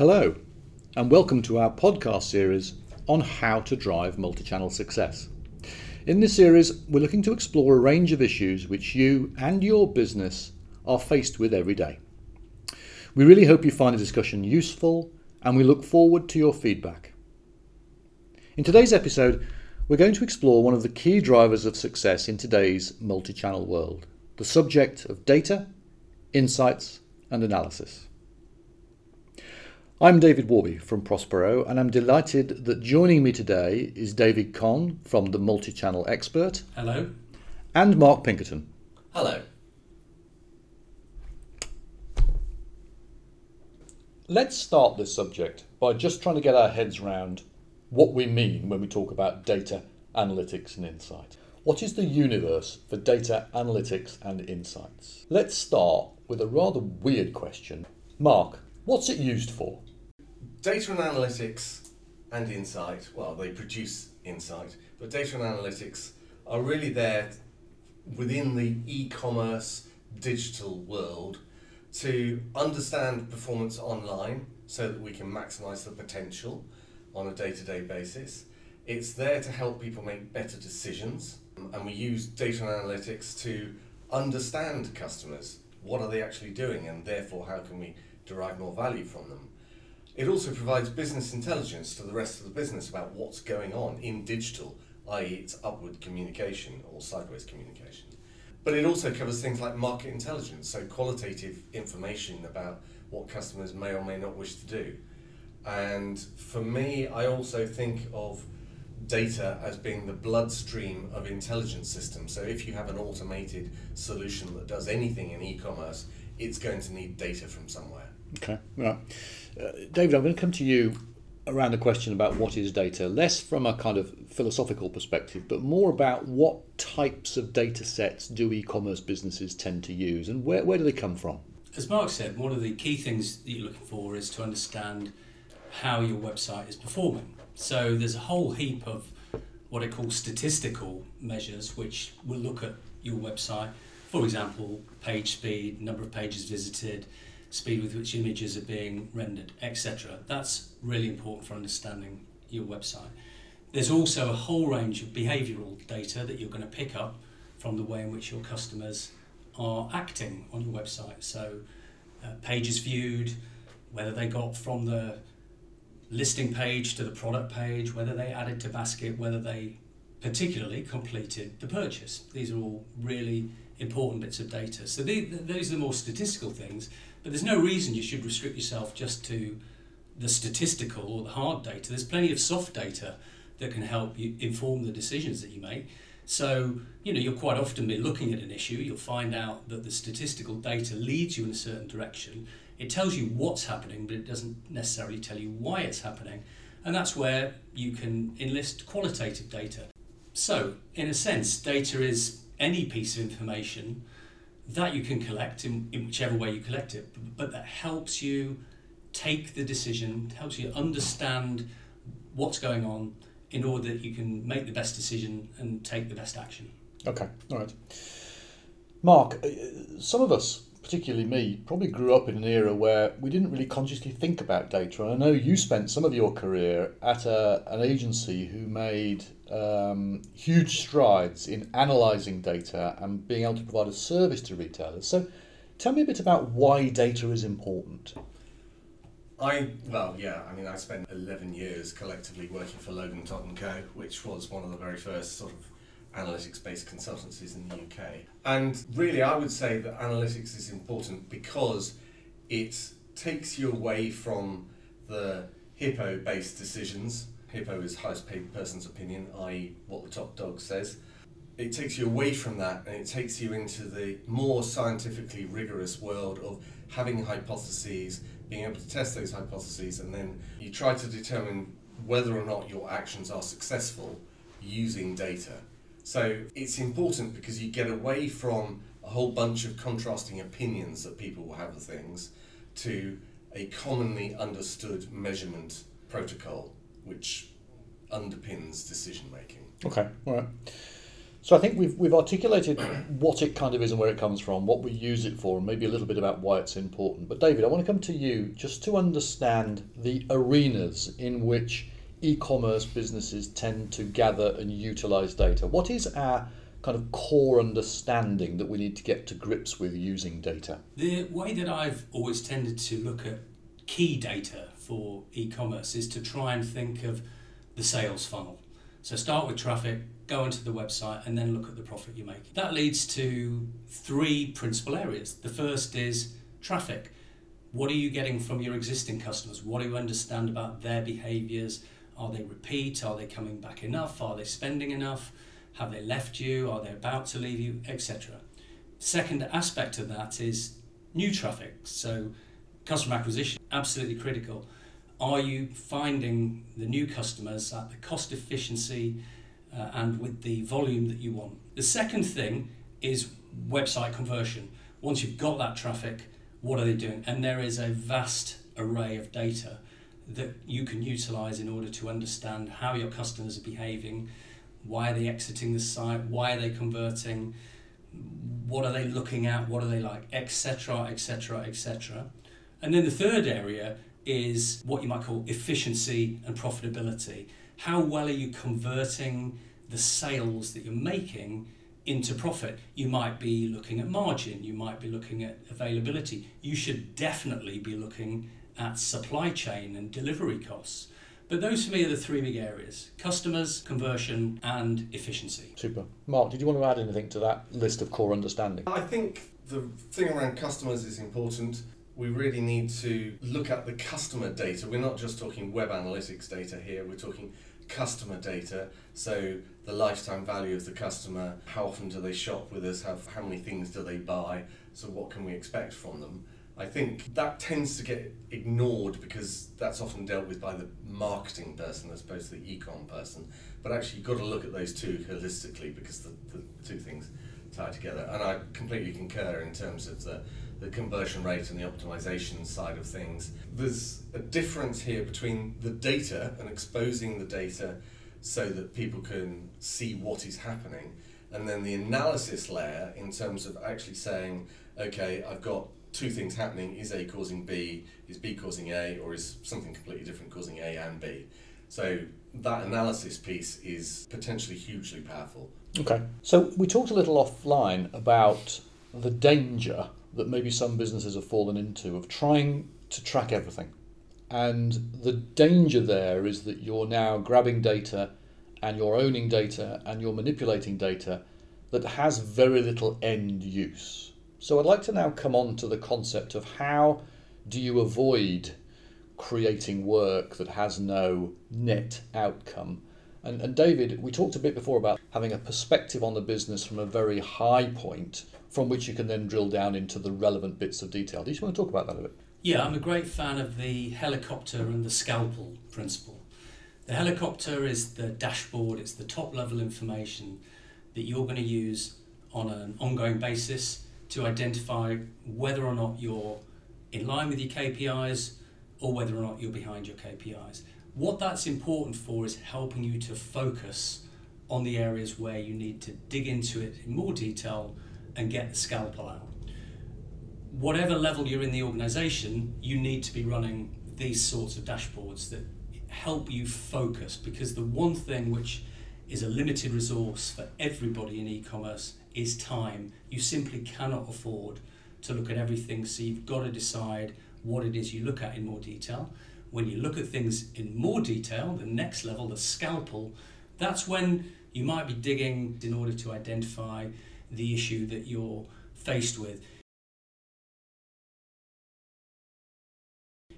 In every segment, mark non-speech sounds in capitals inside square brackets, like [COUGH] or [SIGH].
Hello, and welcome to our podcast series on how to drive multi channel success. In this series, we're looking to explore a range of issues which you and your business are faced with every day. We really hope you find the discussion useful and we look forward to your feedback. In today's episode, we're going to explore one of the key drivers of success in today's multi channel world the subject of data, insights, and analysis. I'm David Worby from Prospero, and I'm delighted that joining me today is David Kohn from the Multi Channel Expert. Hello. And Mark Pinkerton. Hello. Let's start this subject by just trying to get our heads around what we mean when we talk about data analytics and insight. What is the universe for data analytics and insights? Let's start with a rather weird question. Mark, what's it used for? Data and analytics and insight, well, they produce insight, but data and analytics are really there within the e commerce digital world to understand performance online so that we can maximize the potential on a day to day basis. It's there to help people make better decisions, and we use data and analytics to understand customers. What are they actually doing, and therefore, how can we derive more value from them? It also provides business intelligence to the rest of the business about what's going on in digital, i.e., it's upward communication or sideways communication. But it also covers things like market intelligence, so qualitative information about what customers may or may not wish to do. And for me, I also think of data as being the bloodstream of intelligence systems. So if you have an automated solution that does anything in e commerce, it's going to need data from somewhere. Okay, right. Uh, David, I'm going to come to you around the question about what is data, less from a kind of philosophical perspective, but more about what types of data sets do e commerce businesses tend to use and where, where do they come from? As Mark said, one of the key things that you're looking for is to understand how your website is performing. So there's a whole heap of what I call statistical measures which will look at your website. For example, page speed, number of pages visited, speed with which images are being rendered, etc. That's really important for understanding your website. There's also a whole range of behavioural data that you're going to pick up from the way in which your customers are acting on your website. So, uh, pages viewed, whether they got from the listing page to the product page, whether they added to basket, whether they particularly completed the purchase. These are all really important bits of data. So, those are the more statistical things. But there's no reason you should restrict yourself just to the statistical or the hard data. There's plenty of soft data that can help you inform the decisions that you make. So, you know, you'll quite often be looking at an issue, you'll find out that the statistical data leads you in a certain direction. It tells you what's happening, but it doesn't necessarily tell you why it's happening. And that's where you can enlist qualitative data. So, in a sense, data is any piece of information that you can collect in, in whichever way you collect it, but that helps you take the decision, helps you understand what's going on in order that you can make the best decision and take the best action. Okay, all right. Mark, uh, some of us, particularly me, probably grew up in an era where we didn't really consciously think about data. And I know you spent some of your career at a, an agency who made um, huge strides in analysing data and being able to provide a service to retailers. So tell me a bit about why data is important. I well, yeah. I mean, I spent eleven years collectively working for Logan Tod and Co, which was one of the very first sort of analytics-based consultancies in the UK. And really, I would say that analytics is important because it takes you away from the hippo-based decisions Hippo is highest paid person's opinion, i.e., what the top dog says. It takes you away from that and it takes you into the more scientifically rigorous world of having hypotheses, being able to test those hypotheses, and then you try to determine whether or not your actions are successful using data. So it's important because you get away from a whole bunch of contrasting opinions that people will have of things to a commonly understood measurement protocol which underpins decision making. Okay, all right. So I think we've we've articulated what it kind of is and where it comes from, what we use it for, and maybe a little bit about why it's important. But David, I want to come to you just to understand the arenas in which e-commerce businesses tend to gather and utilize data. What is our kind of core understanding that we need to get to grips with using data? The way that I've always tended to look at key data for e-commerce is to try and think of the sales funnel. So start with traffic, go onto the website, and then look at the profit you make. That leads to three principal areas. The first is traffic. What are you getting from your existing customers? What do you understand about their behaviors? Are they repeat? Are they coming back enough? Are they spending enough? Have they left you? Are they about to leave you? Etc. Second aspect of that is new traffic. So customer acquisition, absolutely critical. Are you finding the new customers at the cost efficiency uh, and with the volume that you want? The second thing is website conversion. Once you've got that traffic, what are they doing? And there is a vast array of data that you can utilize in order to understand how your customers are behaving, why are they exiting the site, why are they converting, what are they looking at, what are they like, etc., etc., etc. And then the third area is what you might call efficiency and profitability. How well are you converting the sales that you're making into profit? You might be looking at margin, you might be looking at availability. You should definitely be looking at supply chain and delivery costs. But those for me are the three big areas customers, conversion, and efficiency. Super. Mark, did you want to add anything to that list of core understanding? I think the thing around customers is important we really need to look at the customer data. We're not just talking web analytics data here, we're talking customer data. So the lifetime value of the customer, how often do they shop with us, how, how many things do they buy, so what can we expect from them. I think that tends to get ignored because that's often dealt with by the marketing person as opposed to the ecom person. But actually, you've got to look at those two holistically because the, the two things tie together. And I completely concur in terms of the the conversion rate and the optimization side of things. There's a difference here between the data and exposing the data so that people can see what is happening, and then the analysis layer in terms of actually saying, okay, I've got two things happening is A causing B, is B causing A, or is something completely different causing A and B? So that analysis piece is potentially hugely powerful. Okay. So we talked a little offline about the danger that maybe some businesses have fallen into of trying to track everything. And the danger there is that you're now grabbing data and you're owning data and you're manipulating data that has very little end use. So I'd like to now come on to the concept of how do you avoid creating work that has no net outcome. And, and David, we talked a bit before about having a perspective on the business from a very high point from which you can then drill down into the relevant bits of detail. Do you want to talk about that a bit? Yeah, I'm a great fan of the helicopter and the scalpel principle. The helicopter is the dashboard, it's the top level information that you're going to use on an ongoing basis to identify whether or not you're in line with your KPIs or whether or not you're behind your KPIs. What that's important for is helping you to focus on the areas where you need to dig into it in more detail and get the scalpel out. Whatever level you're in the organization, you need to be running these sorts of dashboards that help you focus because the one thing which is a limited resource for everybody in e commerce is time. You simply cannot afford to look at everything, so you've got to decide what it is you look at in more detail. When you look at things in more detail, the next level, the scalpel, that's when you might be digging in order to identify the issue that you're faced with.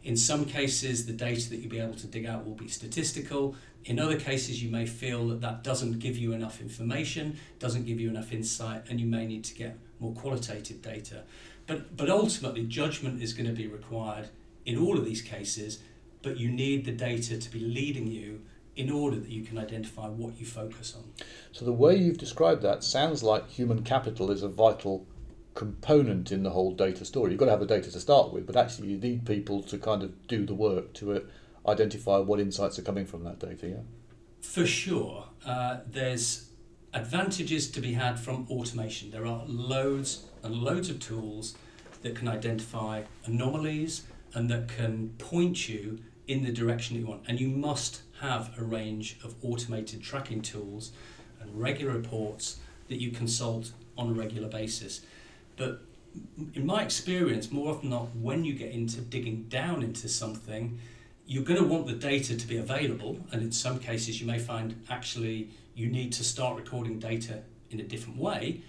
In some cases, the data that you'll be able to dig out will be statistical. In other cases, you may feel that that doesn't give you enough information, doesn't give you enough insight, and you may need to get more qualitative data. But, but ultimately, judgment is going to be required in all of these cases, but you need the data to be leading you in order that you can identify what you focus on. So, the way you've described that sounds like human capital is a vital component in the whole data story. You've got to have the data to start with, but actually, you need people to kind of do the work to uh, identify what insights are coming from that data. Yeah. For sure, uh, there's advantages to be had from automation. There are loads and loads of tools that can identify anomalies and that can point you in the direction you want. And you must have a range of automated tracking tools and regular reports that you consult on a regular basis. But in my experience, more often than not, when you get into digging down into something, you're going to want the data to be available. And in some cases, you may find actually you need to start recording data in a different way.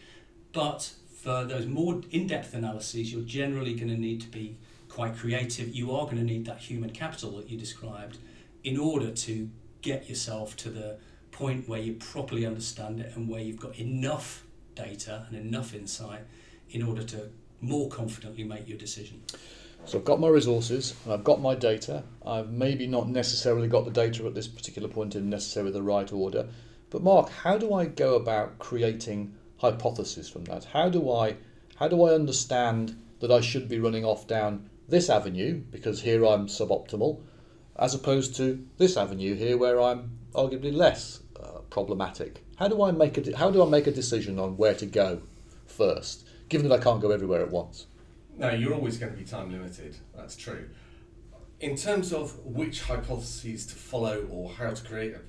But for those more in depth analyses, you're generally going to need to be quite creative. You are going to need that human capital that you described in order to get yourself to the point where you properly understand it and where you've got enough data and enough insight in order to more confidently make your decision. So I've got my resources, and I've got my data. I've maybe not necessarily got the data at this particular point in necessarily the right order. But Mark, how do I go about creating hypotheses from that? How do I how do I understand that I should be running off down this avenue because here I'm suboptimal, as opposed to this avenue here where I'm arguably less uh, problematic? How do I make a how do I make a decision on where to go first, given that I can't go everywhere at once? No, you're always going to be time limited. That's true. In terms of which hypotheses to follow or how to create a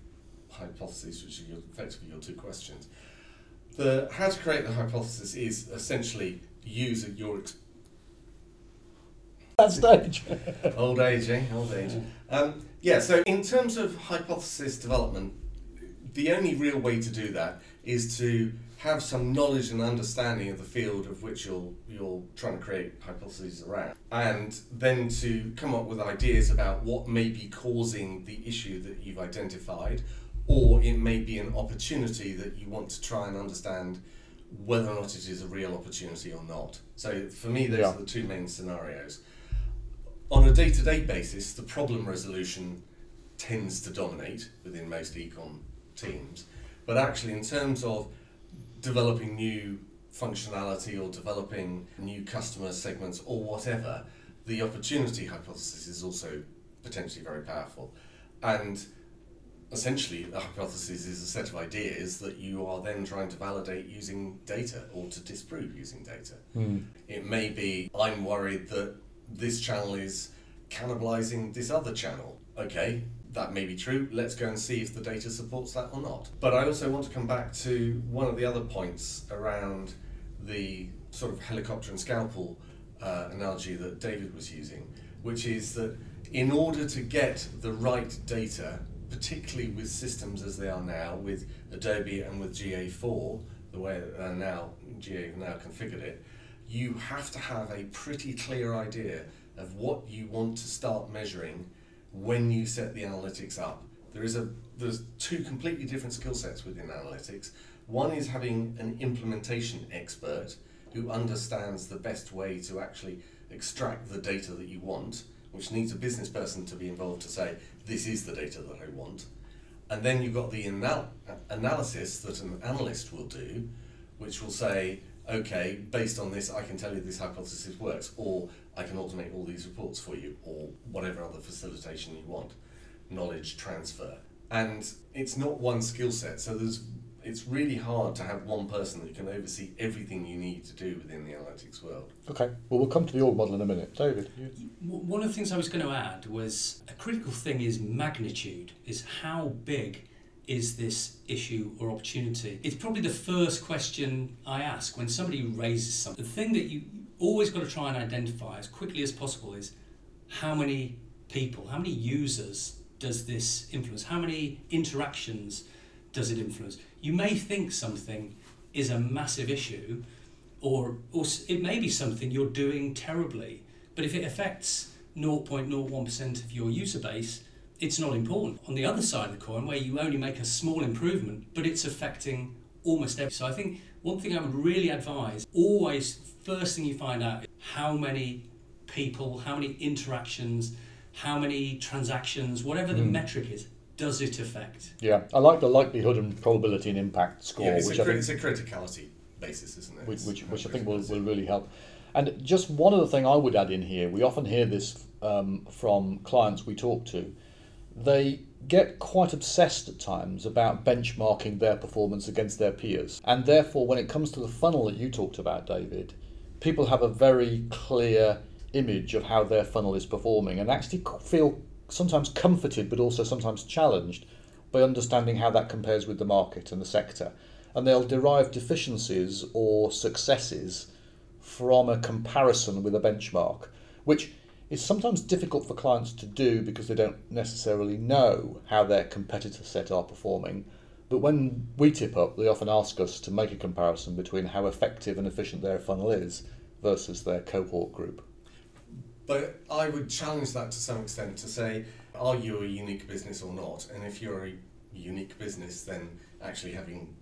hypothesis, which are your, effectively your two questions, the how to create the hypothesis is essentially use your ex- That stage. [LAUGHS] old age, eh? Old age. Um, yeah. So in terms of hypothesis development, the only real way to do that is to have some knowledge and understanding of the field of which you're you're trying to create hypotheses around, and then to come up with ideas about what may be causing the issue that you've identified, or it may be an opportunity that you want to try and understand whether or not it is a real opportunity or not. So for me, those Yeah. are the two main scenarios. On a day-to-day basis, the problem resolution tends to dominate within most ecom teams, but actually in terms of developing new functionality or developing new customer segments or whatever, the opportunity hypothesis is also potentially very powerful. And essentially, the hypothesis is a set of ideas that you are then trying to validate using data or to disprove using data. Hmm. It may be, I'm worried that this channel is cannibalizing this other channel. Okay, that may be true. Let's go and see if the data supports that or not. But I also want to come back to one of the other points around the sort of helicopter and scalpel uh, analogy that David was using, which is that in order to get the right data, particularly with systems as they are now, with Adobe and with GA4, the way uh, now GA now configured it, you have to have a pretty clear idea of what you want to start measuring when you set the analytics up. There is a there's two completely different skill sets within analytics. One is having an implementation expert who understands the best way to actually extract the data that you want, which needs a business person to be involved to say this is the data that I want. And then you've got the anal- analysis that an analyst will do, which will say, okay, based on this, I can tell you this hypothesis works, or I can automate all these reports for you, or whatever other facilitation you want, knowledge transfer. And it's not one skill set, so there's it's really hard to have one person that can oversee everything you need to do within the analytics world. Okay, well, we'll come to the org model in a minute. David, you... One of the things I was going to add was a critical thing is magnitude, is how big is this issue or opportunity? It's probably the first question I ask when somebody raises something. The thing that you always got to try and identify as quickly as possible is how many people, how many users does this influence? How many interactions does it influence? You may think something is a massive issue, or, or it may be something you're doing terribly, but if it affects 0.01% of your user base, it's not important. On the other side of the coin, where you only make a small improvement, but it's affecting almost every. So I think one thing I would really advise always, first thing you find out, is how many people, how many interactions, how many transactions, whatever the metric is, does it affect? yeah, I like the likelihood and probability and impact score, Yeah, it's, which a, I cri- think it's a criticality basis, isn't it? which, which, which I think will, will really help. And just one other thing I would add in here, we often hear this um, from clients we talk to, they get quite obsessed at times about benchmarking their performance against their peers. And therefore, when it comes to the funnel that you talked about, David, people have a very clear image of how their funnel is performing and actually feel sometimes comforted but also sometimes challenged by understanding how that compares with the market and the sector. And they'll derive deficiencies or successes from a comparison with a benchmark, which is sometimes difficult for clients to do because they don't necessarily know how their competitor set are performing. But when we tip up, they often ask us to make a comparison between how effective and efficient their funnel is versus their cohort group. But I would challenge that to some extent to say, are you a unique business or not? And if you're a unique business, then actually having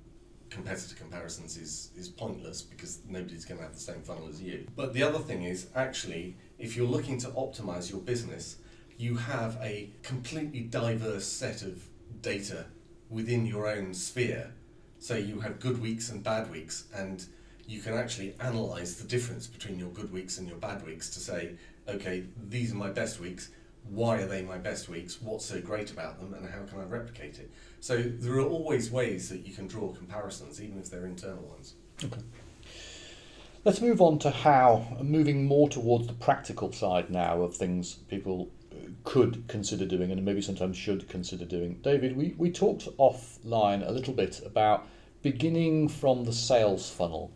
competitor comparisons is, is pointless because nobody's going to have the same funnel as you. But the other thing is, actually, if you're looking to optimize your business, you have a completely diverse set of data within your own sphere. So you have good weeks and bad weeks, and you can actually analyze the difference between your good weeks and your bad weeks to say, okay, these are my best weeks. Why are they my best weeks? What's so great about them, and how can I replicate it? So there are always ways that you can draw comparisons, even if they're internal ones. Okay. Let's move on to how, moving more towards the practical side now of things people could consider doing and maybe sometimes should consider doing. David, we, we talked offline a little bit about beginning from the sales funnel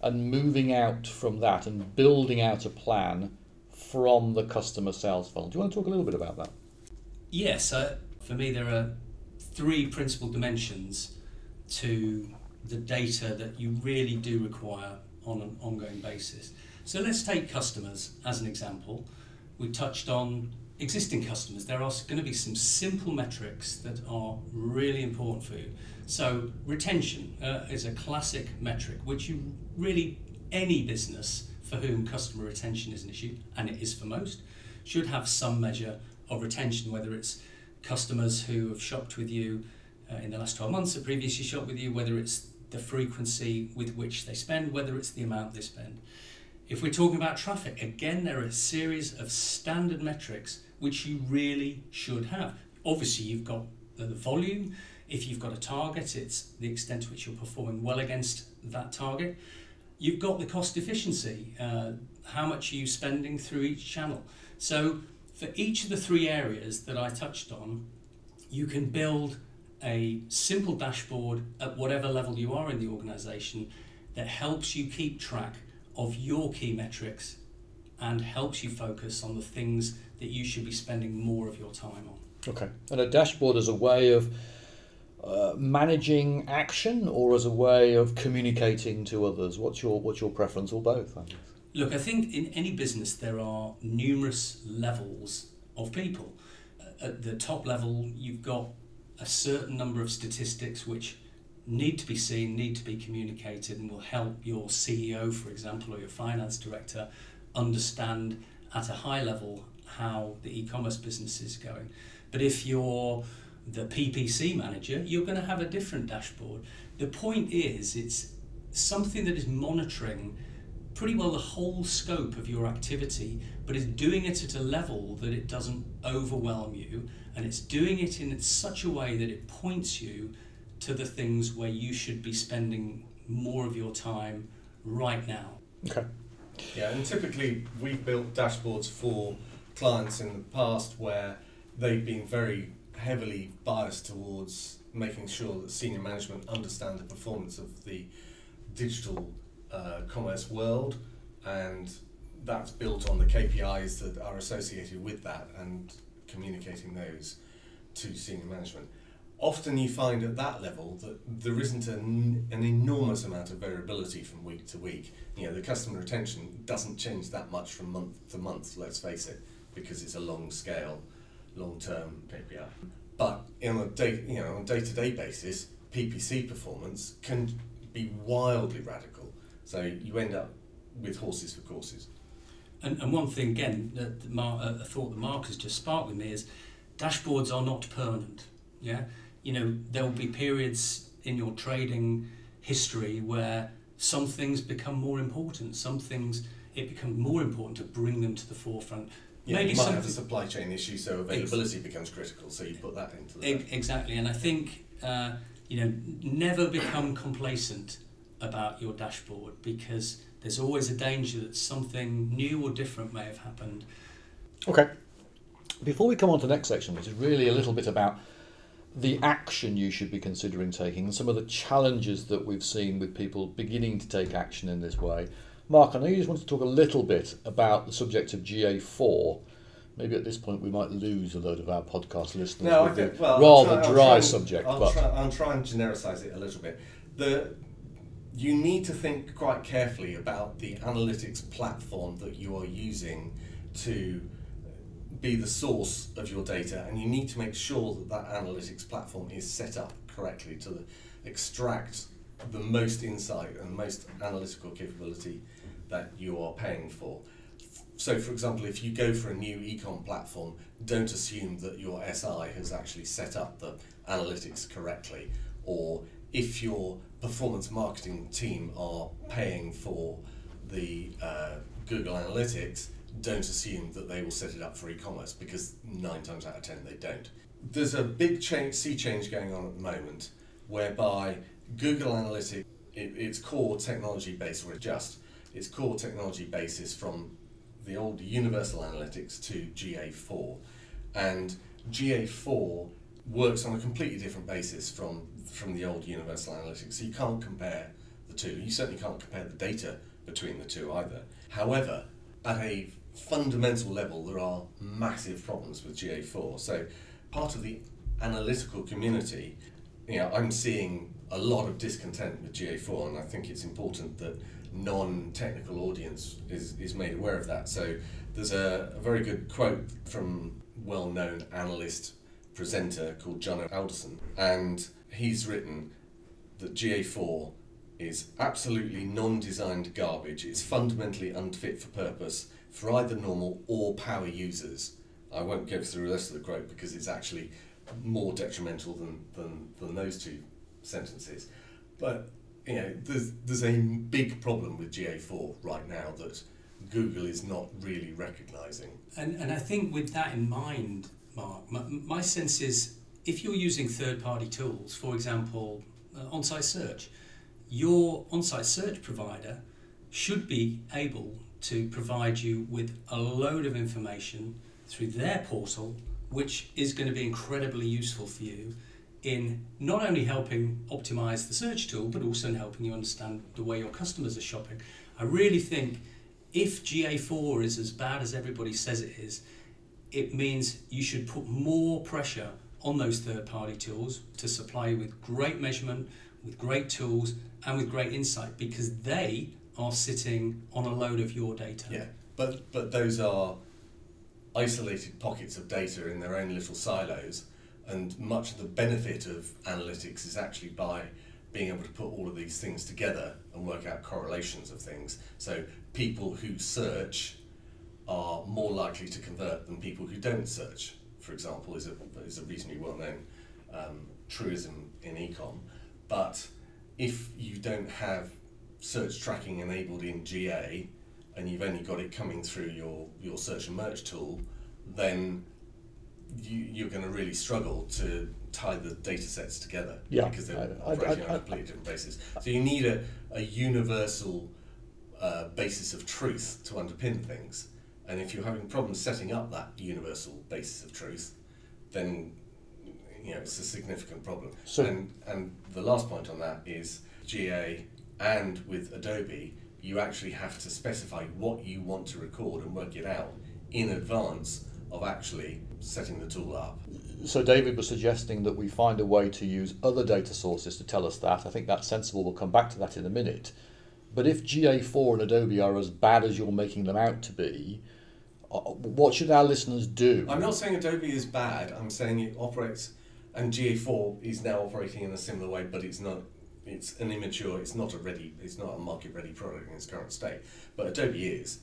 and moving out from that and building out a plan from the customer sales funnel. Do you want to talk a little bit about that? Yes, uh, for me, there are three principal dimensions to the data that you really do require on an ongoing basis. So let's take customers as an example. We touched on existing customers. There are going to be some simple metrics that are really important for you. So retention uh, is a classic metric, which you really any business for whom customer retention is an issue, and it is for most, should have some measure of retention, whether it's customers who have shopped with you uh, in the last 12 months, have previously shopped with you, whether it's the frequency with which they spend, whether it's the amount they spend. If we're talking about traffic, again, there are a series of standard metrics which you really should have. Obviously, you've got the volume. If you've got a target, it's the extent to which you're performing well against that target. You've got the cost efficiency, uh, how much are you spending through each channel. So, for each of the three areas that I touched on, you can build a simple dashboard at whatever level you are in the organization that helps you keep track of your key metrics and helps you focus on the things that you should be spending more of your time on. Okay. And a dashboard is a way of uh, managing action or as a way of communicating to others? What's your what's your preference or both? I Look, I think in any business there are numerous levels of people. At the top level, you've got a certain number of statistics which need to be seen, need to be communicated, and will help your CEO, for example, or your finance director understand at a high level how the e-commerce business is going. But if you're the PPC manager, you're going to have a different dashboard. The point is, it's something that is monitoring pretty well the whole scope of your activity, but is doing it at a level that it doesn't overwhelm you, and it's doing it in such a way that it points you to the things where you should be spending more of your time right now. Okay. Yeah, and typically we've built dashboards for clients in the past where they've been very heavily biased towards making sure that senior management understand the performance of the digital uh, commerce world and that's built on the KPIs that are associated with that and communicating those to senior management. Often you find at that level that there isn't an, an enormous amount of variability from week to week. You know, the customer retention doesn't change that much from month to month, let's face it, because it's a long scale, long term KPI. But on a day, you know, on day to day basis, PPC performance can be wildly radical. So you end up with horses for courses. And, and one thing again, that Mark, uh, a thought that Mark has just sparked with me is dashboards are not permanent. Yeah, you know there will be periods in your trading history where some things become more important. Some things it becomes more important to bring them to the forefront Yeah, maybe you might have a something supply chain issue, so availability becomes critical. So you put that into the. E- exactly, and I think uh, you know never become complacent about your dashboard because there's always a danger that something new or different may have happened. Okay. Before we come on to the next section, which is really a little bit about the action you should be considering taking and some of the challenges that we've seen with people beginning to take action in this way. Mark, I know you just want to talk a little bit about the subject of GA4. Maybe at this point we might lose a load of our podcast listeners No, I with think the well, rather I'll try, I'll dry try subject, I'll but try, I'll try and genericise it a little bit. The you need to think quite carefully about the analytics platform that you are using to be the source of your data, and you need to make sure that that analytics platform is set up correctly to extract the most insight and most analytical capability that you are paying for. So, for example, if you go for a new ecom platform, don't assume that your SI has actually set up the analytics correctly, or if your performance marketing team are paying for the uh, Google Analytics, don't assume that they will set it up for e-commerce because nine times out of ten they don't. There's a big change, sea change going on at the moment, whereby Google Analytics, it, its core technology base, or just its core technology base is from the old Universal Analytics to GA4, and GA4 works on a completely different basis from from the old Universal Analytics. So you can't compare the two. You certainly can't compare the data between the two either. However, at a fundamental level, there are massive problems with GA4. So part of the analytical community, you know, I'm seeing a lot of discontent with GA4, and I think it's important that non-technical audience is, is made aware of that. So there's a, a very good quote from well-known analyst presenter called John Alderson, and he's written that GA4 is absolutely non-designed garbage. It's fundamentally unfit for purpose for either normal or power users. I won't go through the rest of the quote because it's actually more detrimental than, than, than those two sentences. But you know, there's there's a big problem with GA4 right now that Google is not really recognizing. And, and I think with that in mind, Mark, my, my sense is if you're using third party tools, for example, uh, on site search, your on site search provider should be able to provide you with a load of information through their portal, which is going to be incredibly useful for you in not only helping optimize the search tool, but also in helping you understand the way your customers are shopping. I really think if GA4 is as bad as everybody says it is, it means you should put more pressure on those third party tools to supply you with great measurement, with great tools, and with great insight because they are sitting on a load of your data. Yeah, but but those are isolated pockets of data in their own little silos, and much of the benefit of analytics is actually by being able to put all of these things together and work out correlations of things. So people who search are more likely to convert than people who don't search. For example, is a is a reasonably well known um, truism in ecom. But if you don't have search tracking enabled in GA and you've only got it coming through your, your search and merch tool, then you, you're going to really struggle to tie the data sets together Yeah, because they're I- I- operating I- on a completely different basis. So you need a, a universal uh, basis of truth to underpin things. And if you're having problems setting up that universal basis of truth, then you know it's a significant problem. So- and and the last point on that is GA and with Adobe, you actually have to specify what you want to record and work it out in advance of actually setting the tool up. So David was suggesting that we find a way to use other data sources to tell us that. I think that's sensible. We'll come back to that in a minute. But if GA4 and Adobe are as bad as you're making them out to be, uh, what should our listeners do? I'm not saying Adobe is bad. I'm saying it operates, and GA4 is now operating in a similar way, but it's not. It's an immature. It's not a ready. It's not a market ready product in its current state. But Adobe is.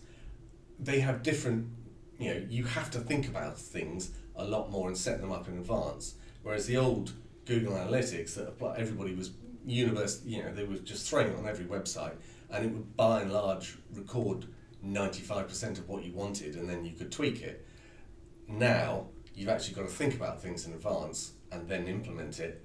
They have different. You know, you have to think about things a lot more and set them up in advance. Whereas the old Google Analytics that everybody was universe. You know, they were just throwing it on every website, and it would by and large record ninety five percent of what you wanted, and then you could tweak it. now you've actually got to think about things in advance and then implement it,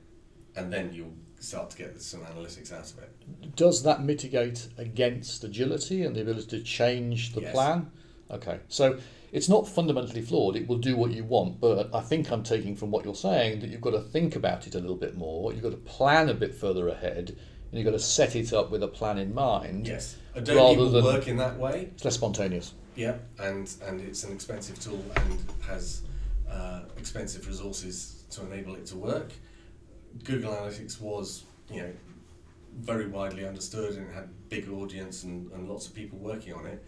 and then you'll start to get some analytics out of it. Does that mitigate against agility and the ability to change the Yes. plan? Okay, so it's not fundamentally flawed. It will do what you want, but I think I'm taking from what you're saying that you've got to think about it a little bit more. You've got to plan a bit further ahead, and you've got to set it up with a plan in mind. Yes, Adobe Rather will than- work in that way. It's less spontaneous. Yeah, and and it's an expensive tool and has uh, expensive resources to enable it to work. Google Analytics was, you know, very widely understood and had big audience and, and lots of people working on it.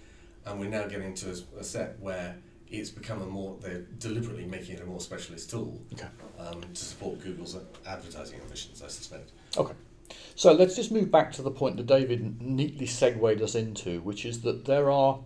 And we're now getting to a, a set where it's become a more, they're deliberately making it a more specialist tool Okay. um, to support Google's advertising ambitions, I suspect. Okay. So let's just move back to the point that David neatly segued us into, which is that there are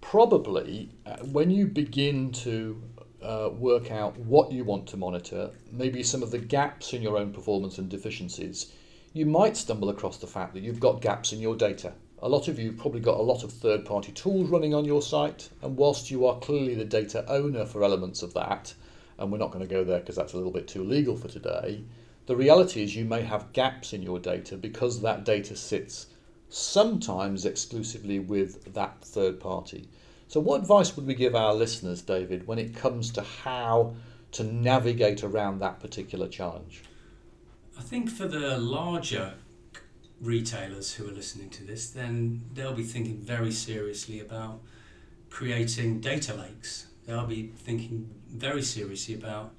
probably, uh, when you begin to uh, work out what you want to monitor, maybe some of the gaps in your own performance and deficiencies, you might stumble across the fact that you've got gaps in your data. A lot of you probably got a lot of third party tools running on your site, and whilst you are clearly the data owner for elements of that, and we're not going to go there because that's a little bit too legal for today, the reality is you may have gaps in your data because that data sits sometimes exclusively with that third party. So, what advice would we give our listeners, David, when it comes to how to navigate around that particular challenge? I think for the larger retailers who are listening to this, then they'll be thinking very seriously about creating data lakes. They'll be thinking very seriously about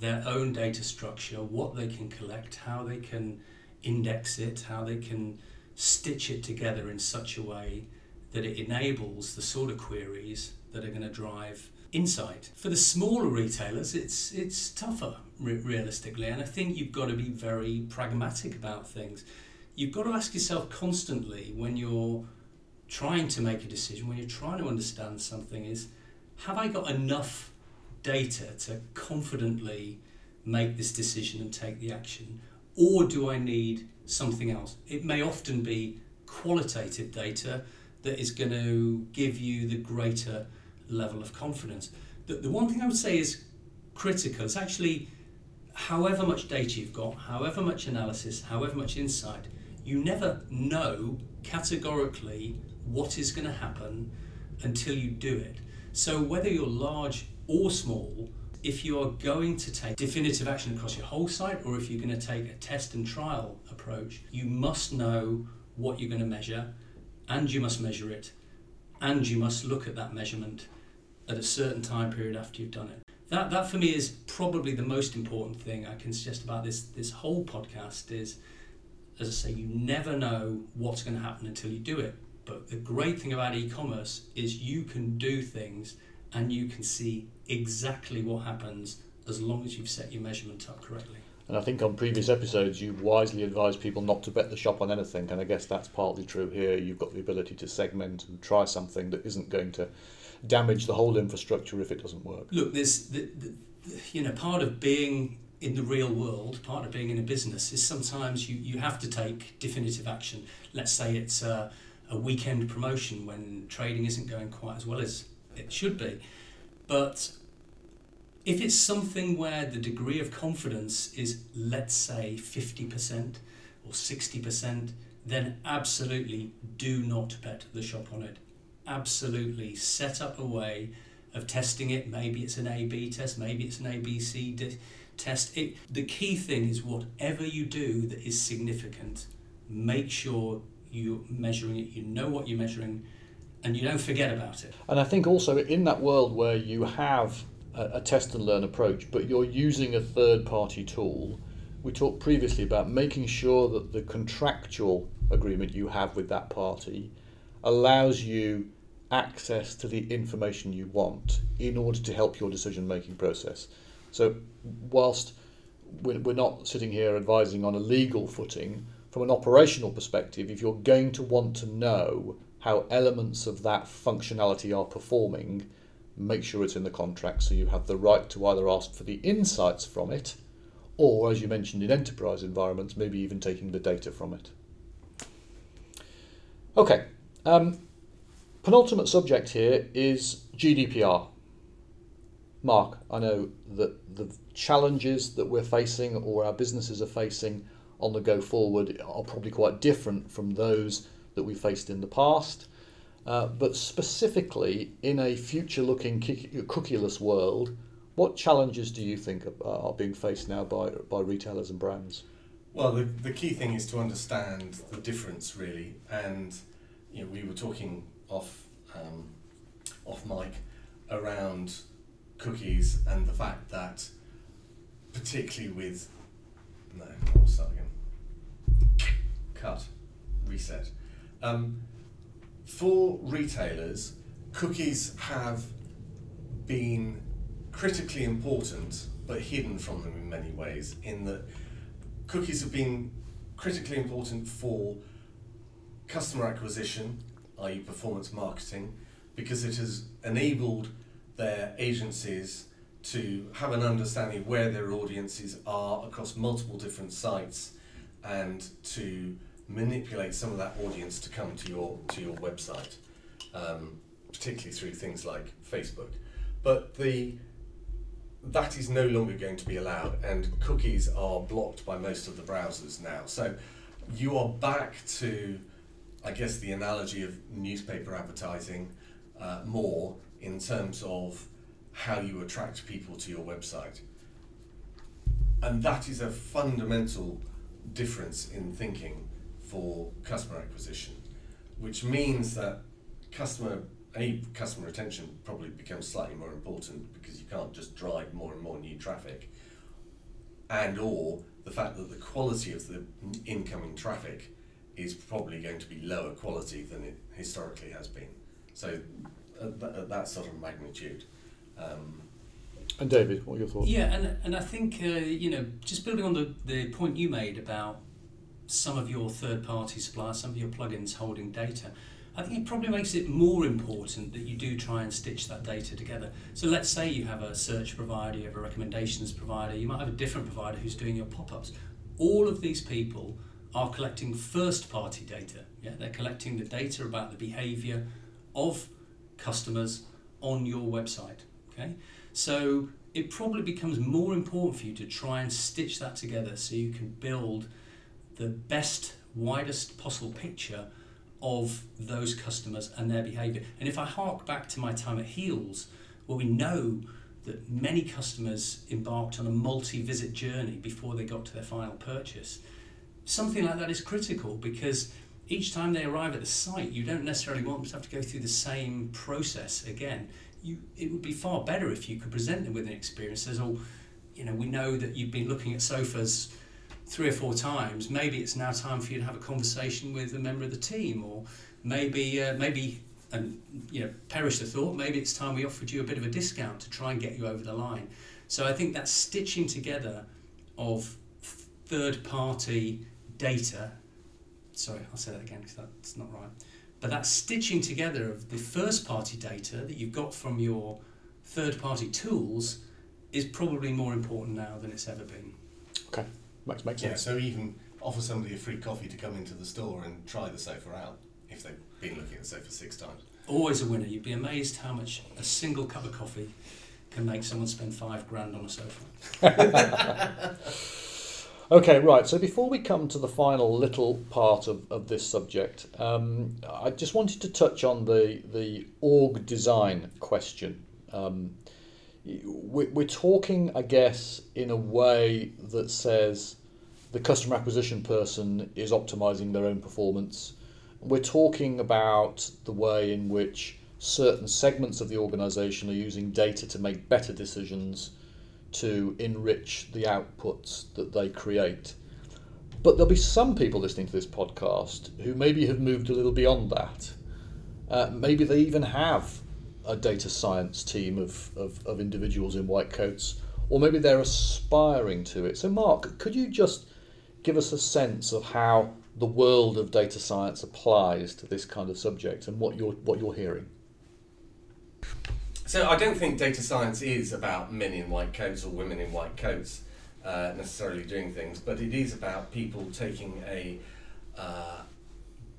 their own data structure, what they can collect, how they can index it, how they can stitch it together in such a way that it enables the sort of queries that are going to drive insight. For the smaller retailers, it's it's tougher re- realistically, and I think you've got to be very pragmatic about things. You've got to ask yourself constantly when you're trying to make a decision, when you're trying to understand something, is have I got enough data to confidently make this decision and take the action, or do I need something else? It may often be qualitative data that is going to give you the greater level of confidence. The, the one thing I would say is critical It's actually however much data you've got, however much analysis, however much insight, you never know categorically what is going to happen until you do it. So whether you're large or small, if you are going to take definitive action across your whole site or if you're going to take a test and trial approach, you must know what you're going to measure and you must measure it and you must look at that measurement at a certain time period after you've done it. That, that for me is probably the most important thing I can suggest about this, this whole podcast is, as I say, you never know what's going to happen until you do it. But the great thing about e-commerce is you can do things and you can see exactly what happens as long as you've set your measurement up correctly. And I think on previous episodes, you've wisely advised people not to bet the shop on anything, and I guess that's partly true here. You've got the ability to segment and try something that isn't going to damage the whole infrastructure if it doesn't work. Look, there's the, the, you know part of being in the real world, part of being in a business is sometimes you, you have to take definitive action. Let's say it's a, a weekend promotion when trading isn't going quite as well as it should be, but if it's something where the degree of confidence is let's say 50% or 60%, then absolutely do not bet the shop on it absolutely set up a way of testing it. Maybe it's an A B test, maybe it's an ABC d- test. It, the key thing is whatever you do that is significant, make sure you're measuring it, you know what you're measuring, and you don't forget about it. And I think also in that world where you have a, a test and learn approach, but you're using a third party tool, we talked previously about making sure that the contractual agreement you have with that party allows you access to the information you want in order to help your decision making process. So, whilst we're we're not sitting here advising on a legal footing, from an operational perspective, if you're going to want to know how elements of that functionality are performing, make sure it's in the contract so you have the right to either ask for the insights from it or, as you mentioned in enterprise environments, maybe even taking the data from it. Okay, um, penultimate subject here is GDPR. Mark, I know that the challenges that we're facing or our businesses are facing on the go forward are probably quite different from those that we faced in the past. Uh, but specifically, in a future looking cookieless world, what challenges do you think are, being faced now by, by retailers and brands? Well, the, the key thing is to understand the difference, really. And you know, we were talking off, um, off mic around cookies and the fact that, particularly with, no, I'll start again. Cut, reset. Um, for retailers, cookies have been critically important but hidden from them in many ways, in that cookies have been critically important for customer acquisition, i.e., performance marketing, because it has enabled their agencies to have an understanding of where their audiences are across multiple different sites and to manipulate some of that audience to come to your to your website, um, particularly through things like Facebook. But the that is no longer going to be allowed, and cookies are blocked by most of the browsers now. So you are back to, I guess, the analogy of newspaper advertising uh, more in terms of how you attract people to your website. And that is a fundamental difference in thinking for customer acquisition, which means that customer a customer retention probably becomes slightly more important because you can't just drive more and more new traffic, and or the fact that the quality of the incoming traffic is probably going to be lower quality than it historically has been. So at, th- at that sort of magnitude. Um, and David, what are your thoughts? Yeah, and, and I think, uh, you know, just building on the, the point you made about some of your third party suppliers, some of your plugins holding data, I think it probably makes it more important that you do try and stitch that data together. So let's say you have a search provider, you have a recommendations provider, you might have a different provider who's doing your pop ups. All of these people are collecting first party data. Yeah, they're collecting the data about the behavior of customers on your website. Okay, so it probably becomes more important for you to try and stitch that together so you can build the best, widest possible picture of those customers and their behavior. And if I hark back to my time at Heal's, where we know that many customers embarked on a multi visit journey before they got to their final purchase, something like that is critical because each time they arrive at the site, you don't necessarily want them to have to go through the same process again. You, it would be far better if you could present them with an experience as, oh, you know, we know that you've been looking at sofas three or four times. Maybe it's now time for you to have a conversation with a member of the team, or maybe, uh, maybe, and you know, perish the thought. Maybe it's time we offered you a bit of a discount to try and get you over the line. So I think that stitching together of third-party data sorry, I'll say that again because that's not right. But that stitching together of the first party data that you've got from your third party tools is probably more important now than it's ever been. Okay, makes, makes yeah, sense. so even offer somebody a free coffee to come into the store and try the sofa out if they've been looking at the sofa six times. Always a winner. You'd be amazed how much a single cup of coffee can make someone spend five grand on a sofa. [LAUGHS] Okay, right. So before we come to the final little part of, of this subject, um, I just wanted to touch on the, the org design question. Um, we, we're talking, I guess, in a way that says the customer acquisition person is optimizing their own performance. We're talking about the way in which certain segments of the organization are using data to make better decisions to enrich the outputs that they create. But there'll be some people listening to this podcast who maybe have moved a little beyond that. Uh, maybe they even have a data science team of, of, of individuals in white coats, or maybe they're aspiring to it. So, Mark, could you just give us a sense of how the world of data science applies to this kind of subject and what you're, what you're hearing? So I don't think data science is about men in white coats or women in white coats uh, necessarily doing things, but it is about people taking a uh,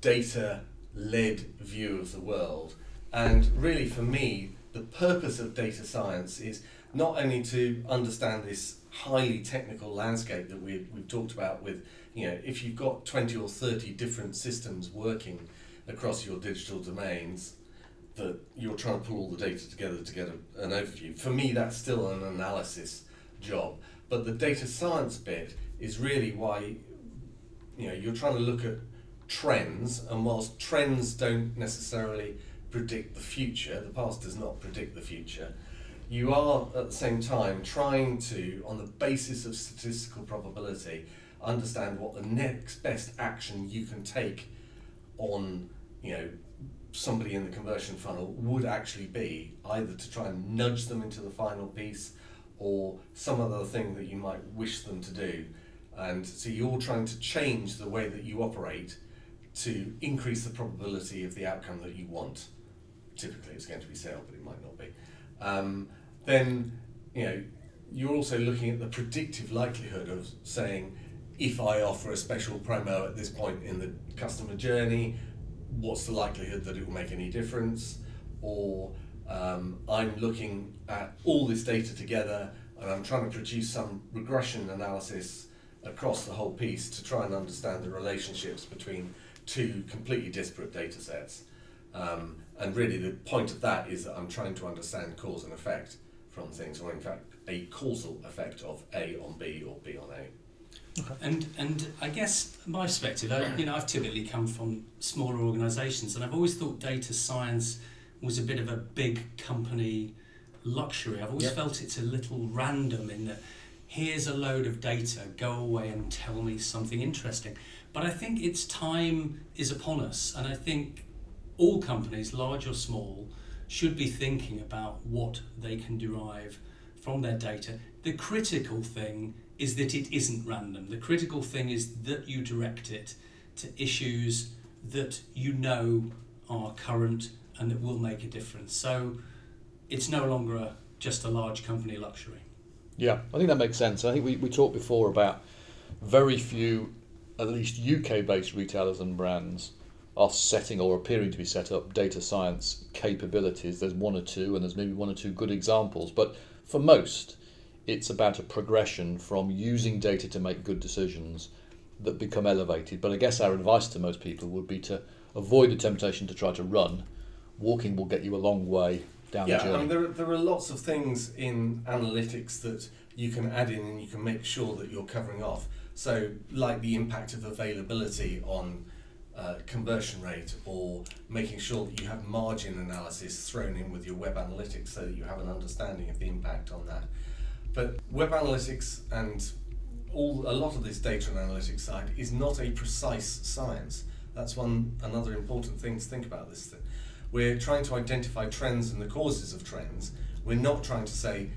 data led view of the world. And really, for me, the purpose of data science is not only to understand this highly technical landscape that we've, we've talked about with, you know, if you've got 20 or 30 different systems working across your digital domains, that you're trying to pull all the data together to get a, an overview. For me, that's still an analysis job. But the data science bit is really why, you know, you're trying to look at trends, and whilst trends don't necessarily predict the future, the past does not predict the future, you are at the same time trying to, on the basis of statistical probability, understand what the next best action you can take on, you know, somebody in the conversion funnel would actually be either to try and nudge them into the final piece or some other thing that you might wish them to do. And so you're trying to change the way that you operate to increase the probability of the outcome that you want. Typically, it's going to be sale, but it might not be. Um, then, you know, you're also looking at the predictive likelihood of saying, if I offer a special promo at this point in the customer journey, what's the likelihood that it will make any difference? Or um, I'm looking at all this data together and I'm trying to produce some regression analysis across the whole piece to try and understand the relationships between two completely disparate data sets. Um, and really, the point of that is that I'm trying to understand cause and effect from things, or in fact, a causal effect of A on B or B on A. Okay. And and I guess my perspective, I, you know, I've typically come from smaller organisations, and I've always thought data science was a bit of a big company luxury. I've always yep. felt it's a little random in that here's a load of data, go away and tell me something interesting. But I think its time is upon us, and I think all companies, large or small, should be thinking about what they can derive from their data. The critical thing is that it isn't random. The critical thing is that you direct it to issues that you know are current and that will make a difference. So it's no longer a, just a large company luxury. Yeah, I think that makes sense. I think we, we talked before about very few, at least UK based retailers and brands are setting or appearing to be set up data science capabilities. There's one or two, and there's maybe one or two good examples. But for most, it's about a progression from using data to make good decisions that become elevated. But I guess our advice to most people would be to avoid the temptation to try to run. Walking will get you a long way down yeah, the journey. I mean, there, there are lots of things in analytics that you can add in and you can make sure that you're covering off. So, like the impact of availability on uh, conversion rate or making sure that you have margin analysis thrown in with your web analytics so that you have an understanding of the impact on that. But web analytics and all a lot of this data and analytics side is not a precise science. That's one another important thing to think about this thing. We're trying to identify trends and the causes of trends. We're not trying to say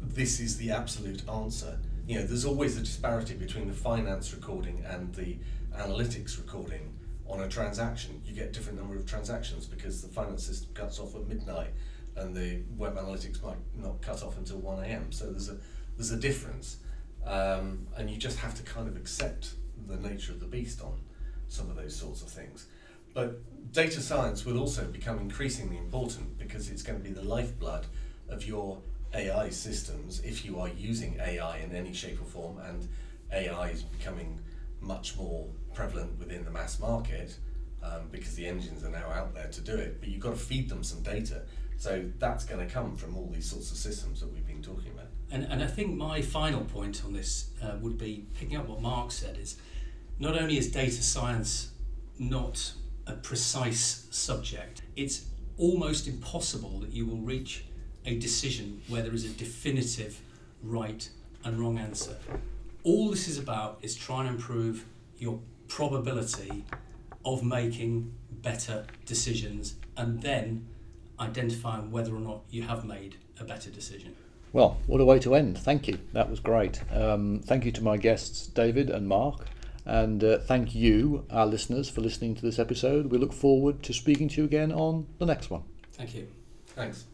this is the absolute answer. You know, there's always a disparity between the finance recording and the analytics recording on a transaction, you get different number of transactions because the finance system cuts off at midnight and the web analytics might not cut off until 1 a.m. So there's a, there's a difference. Um, and you just have to kind of accept the nature of the beast on some of those sorts of things. But data science will also become increasingly important because it's going to be the lifeblood of your AI systems if you are using AI in any shape or form, and AI is becoming much more prevalent within the mass market um, because the engines are now out there to do it. But you've got to feed them some data. So that's going to come from all these sorts of systems that we've been talking about. And, and I think my final point on this uh, would be picking up what Mark said is not only is data science not a precise subject, it's almost impossible that you will reach a decision where there is a definitive right and wrong answer. All this is about is trying to improve your probability of making better decisions and then identifying whether or not you have made a better decision. Well, what a way to end. Thank you. That was great. Um, thank you to my guests, David and Mark. And uh, thank you, our listeners, for listening to this episode. We look forward to speaking to you again on the next one. Thank you. Thanks.